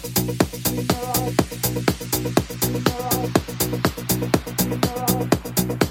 Thank you.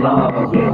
Love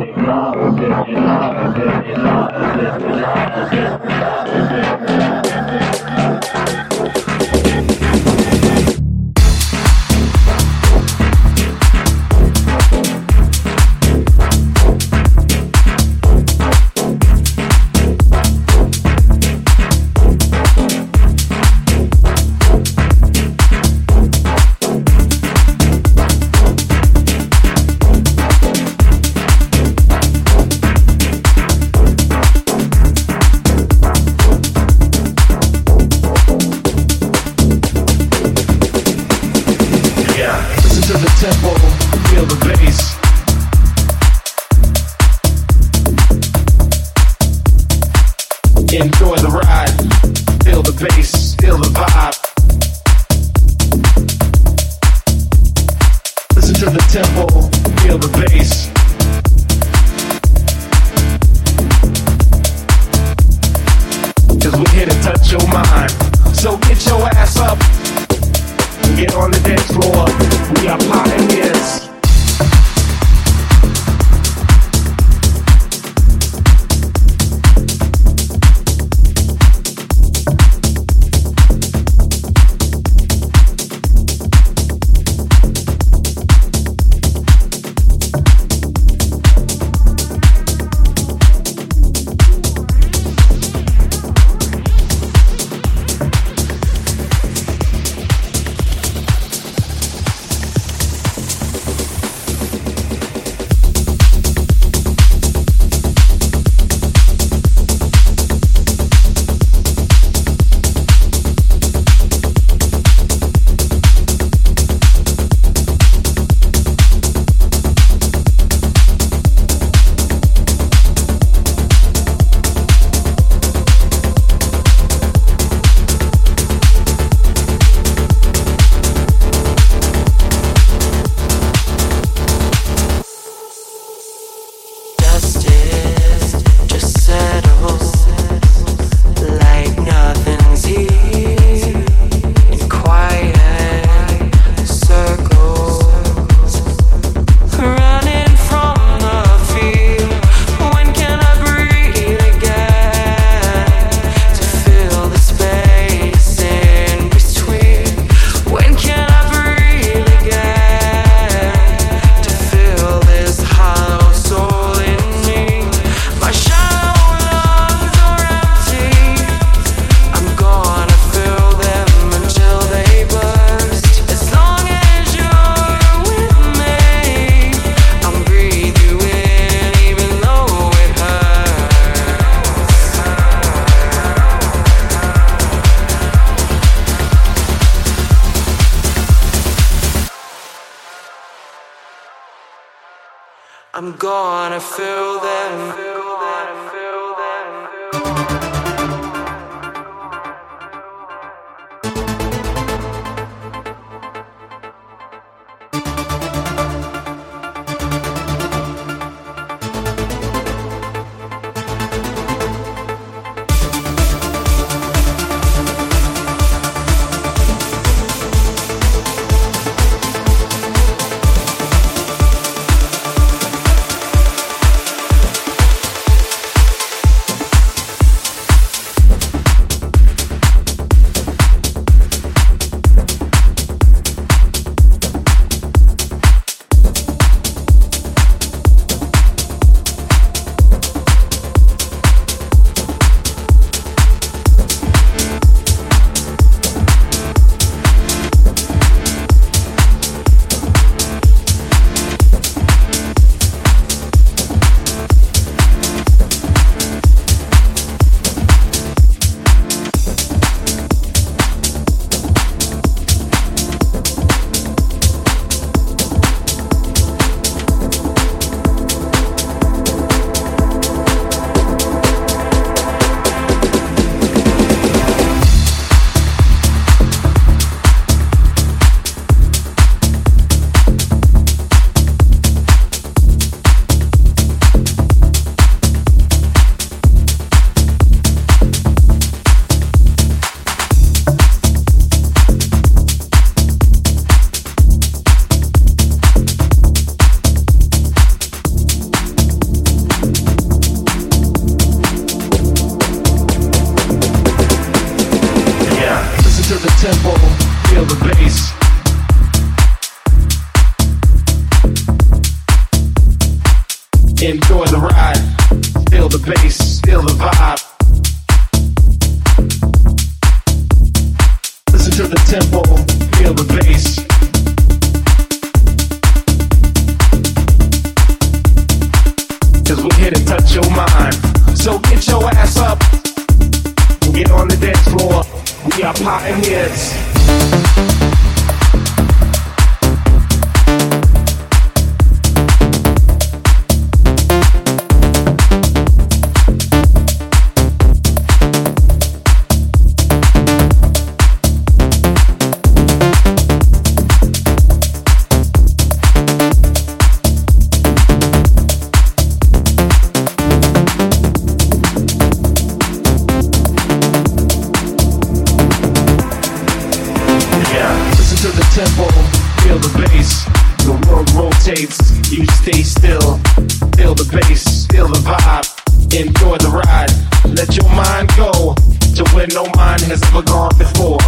mind has ever gone before.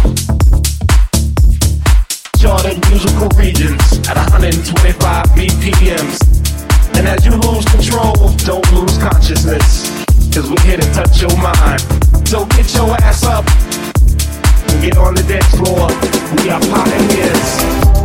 Charted musical regions at 125 BPMs. And as you lose control, don't lose consciousness. Cause we're here to touch your mind. So get your ass up and get on the dance floor. We are pioneers.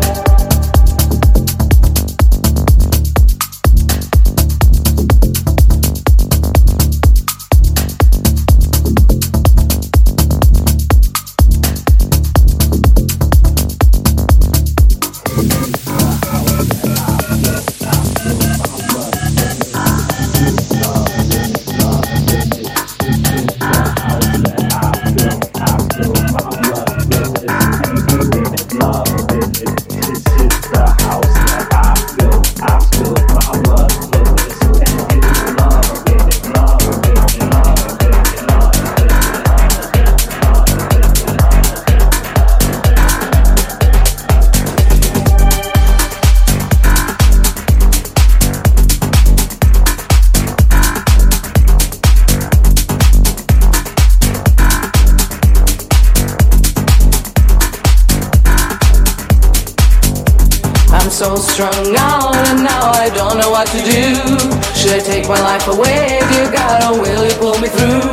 strung out and now I don't know what to do. Should I take my life away? Dear God, or will you pull me through?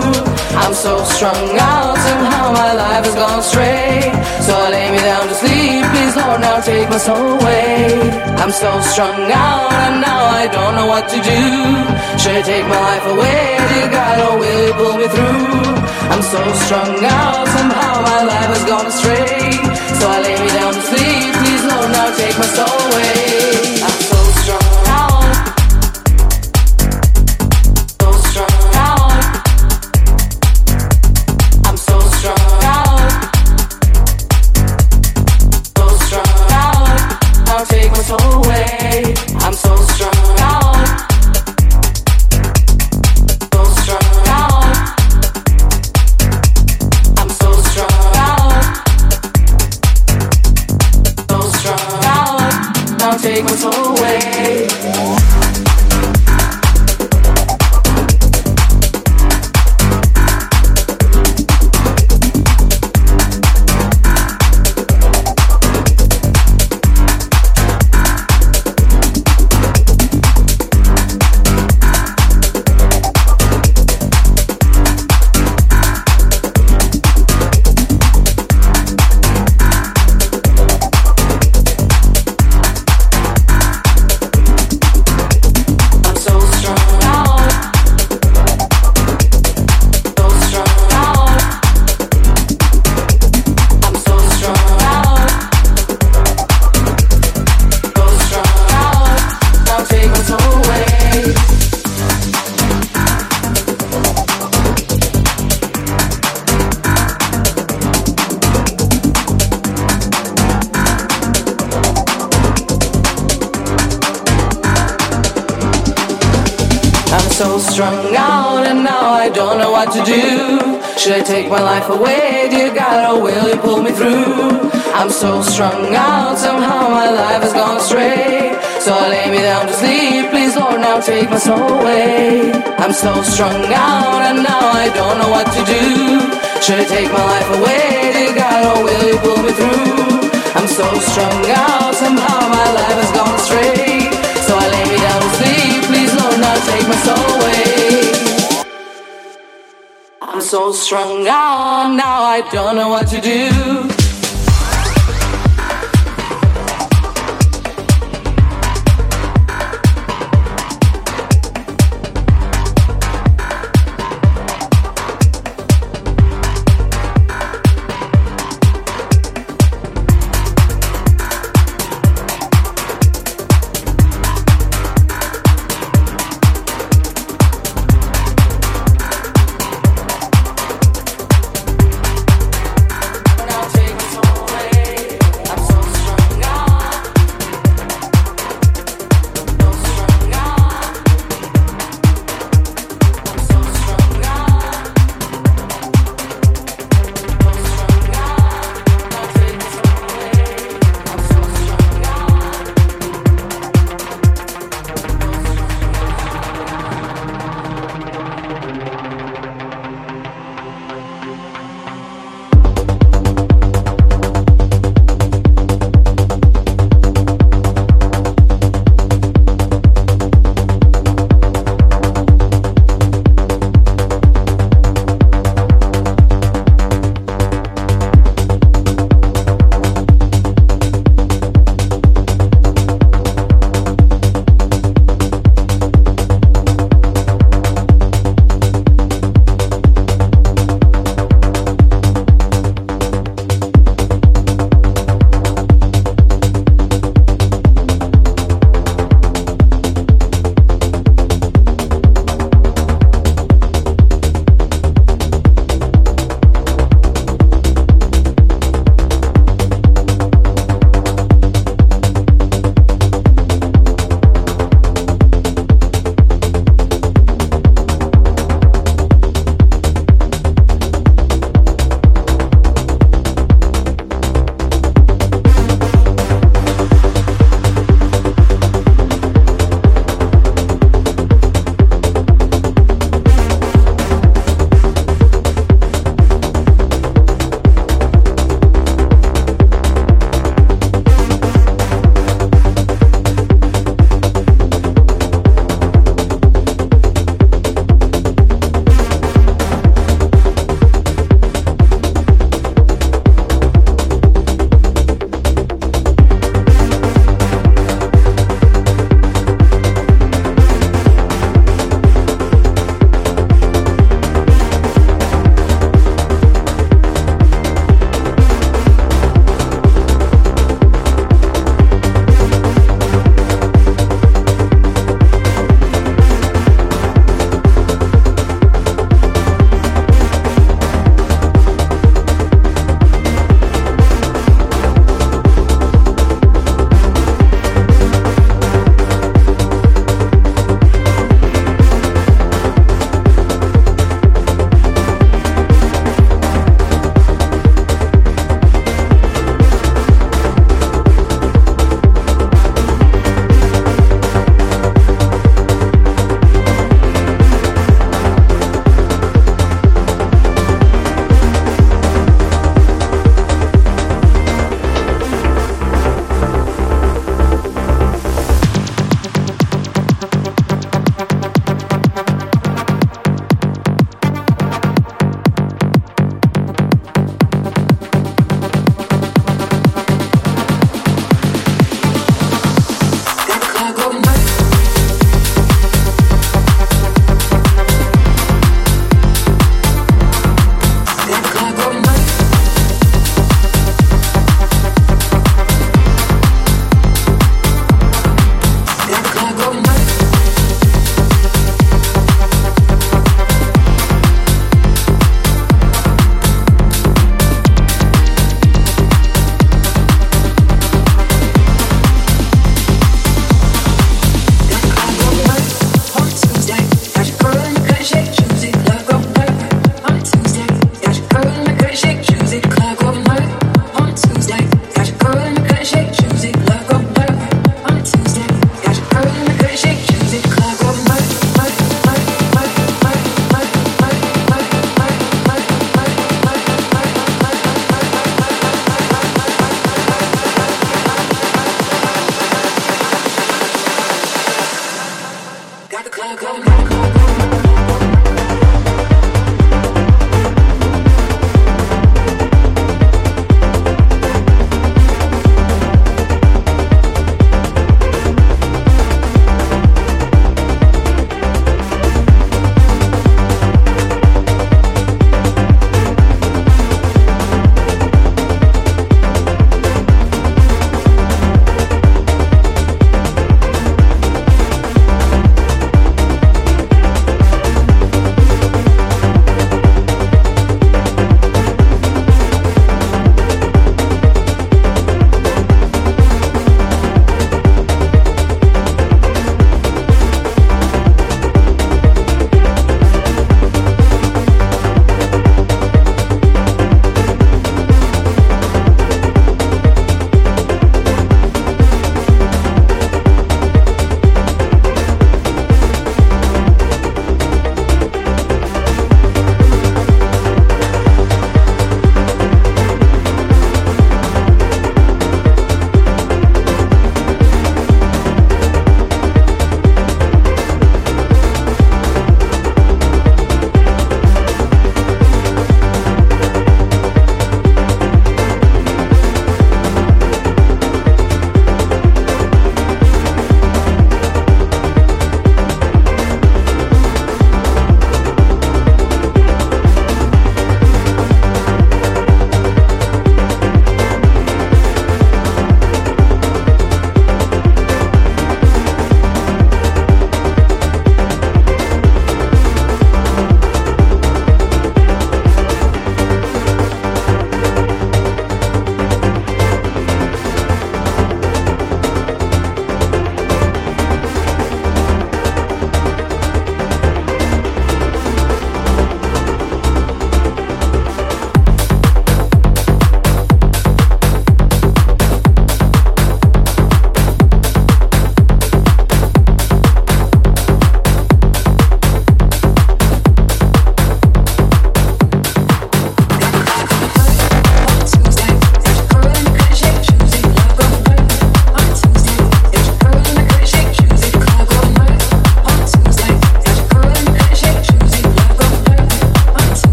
I'm so strung out, somehow my life has gone astray. So I lay me down to sleep, please Lord, now take my soul away. I'm so strung out and now I don't know what to do. Should I take my life away? Dear God, or will you pull me through? I'm so strung out, somehow my life has gone astray. So I lay me down take my soul away. take my soul away. Strung out and now I don't know what to do. Should I take my life away, dear God, or will you pull me through? I'm so strung out, somehow my life has gone astray. So I lay me down to sleep, please Lord, now take my soul away. I'm so strung out, now I don't know what to do.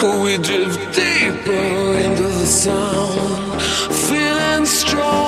We drift deeper into the sound, feeling strong.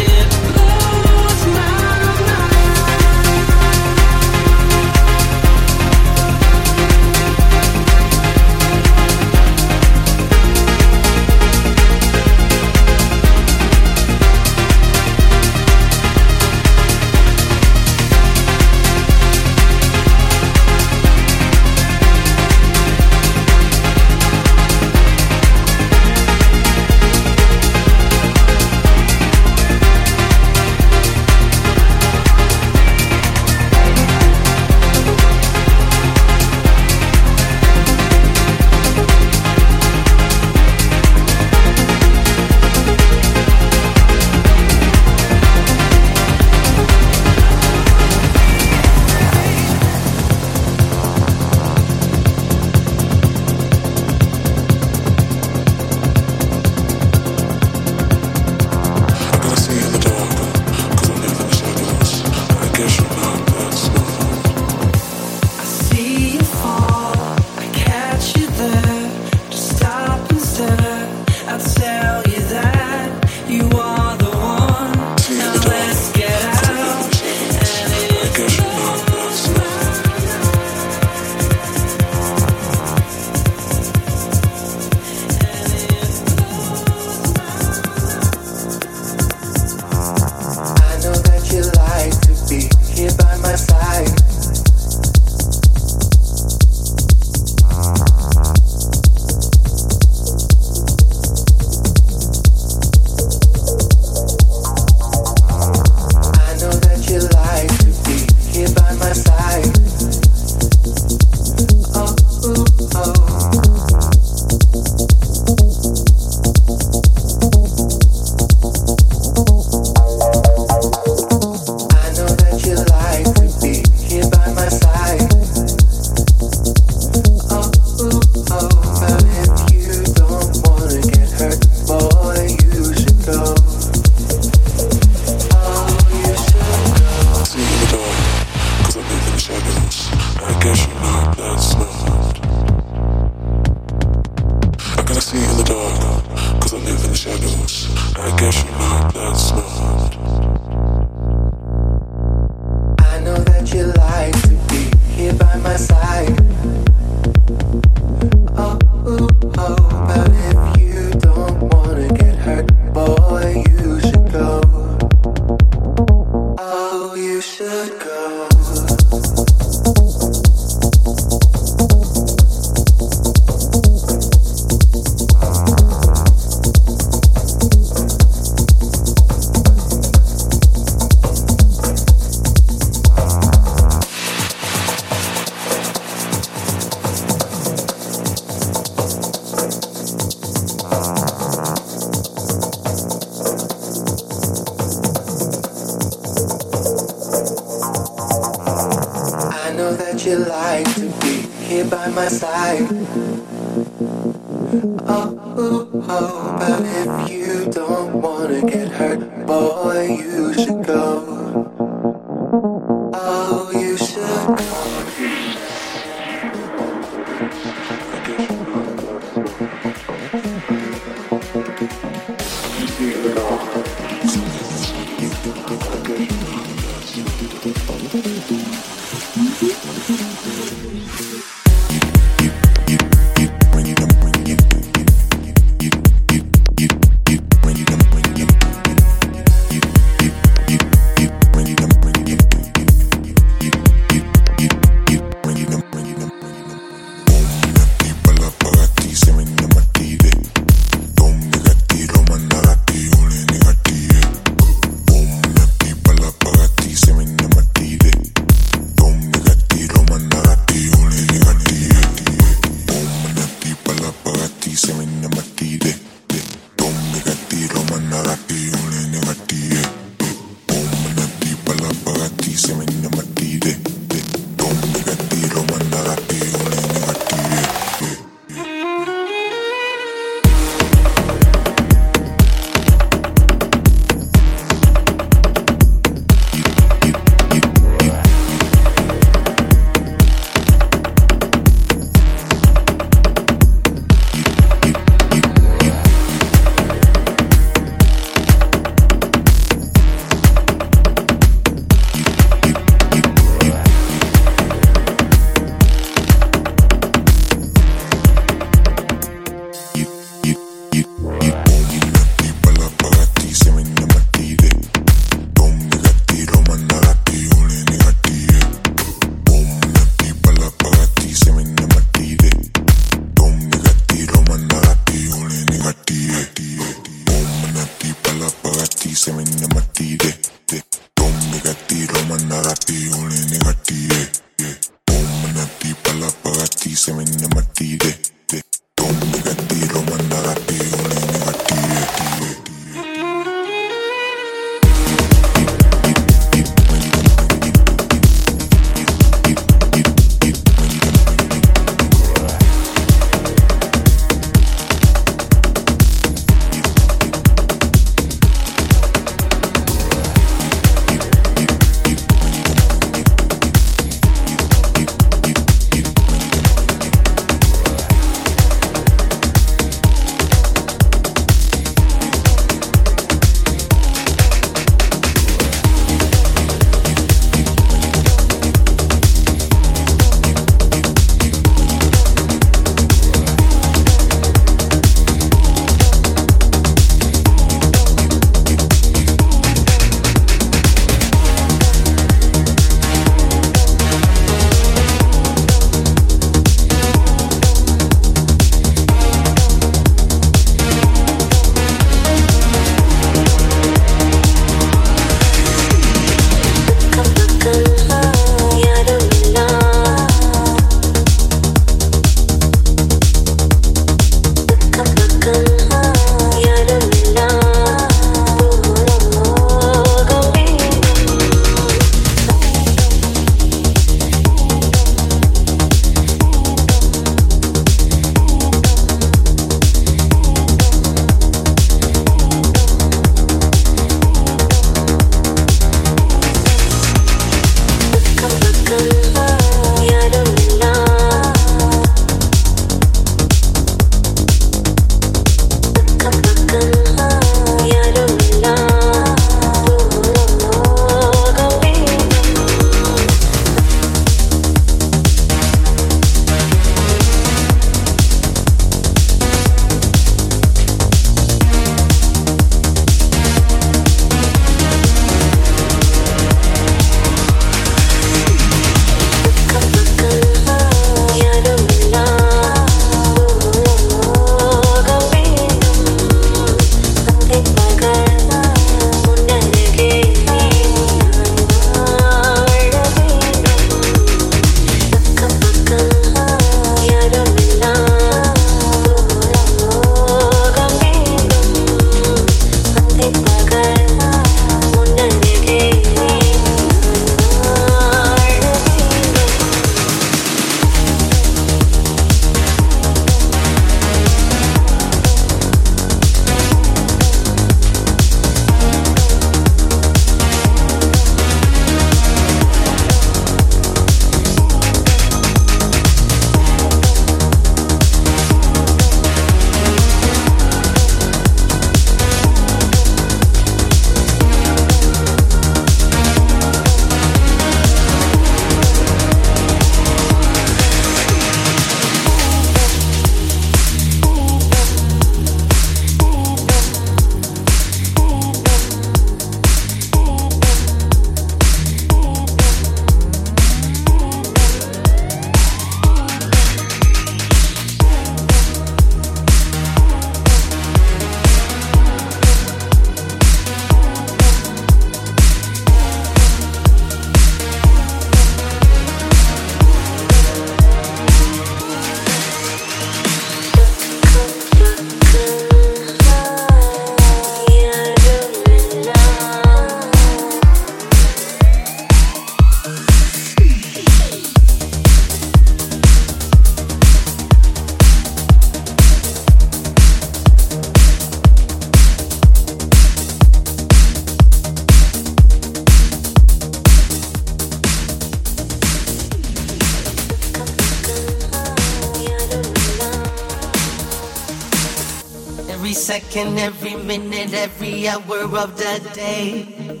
Second, every minute, every hour of the day.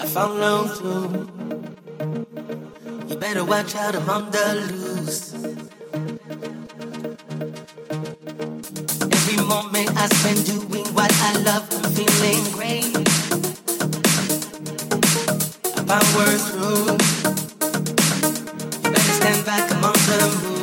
I follow through. You better watch out, I'm on the loose. Every moment I spend doing what I love, I'm feeling great. I power through. You better stand back, I'm on the move.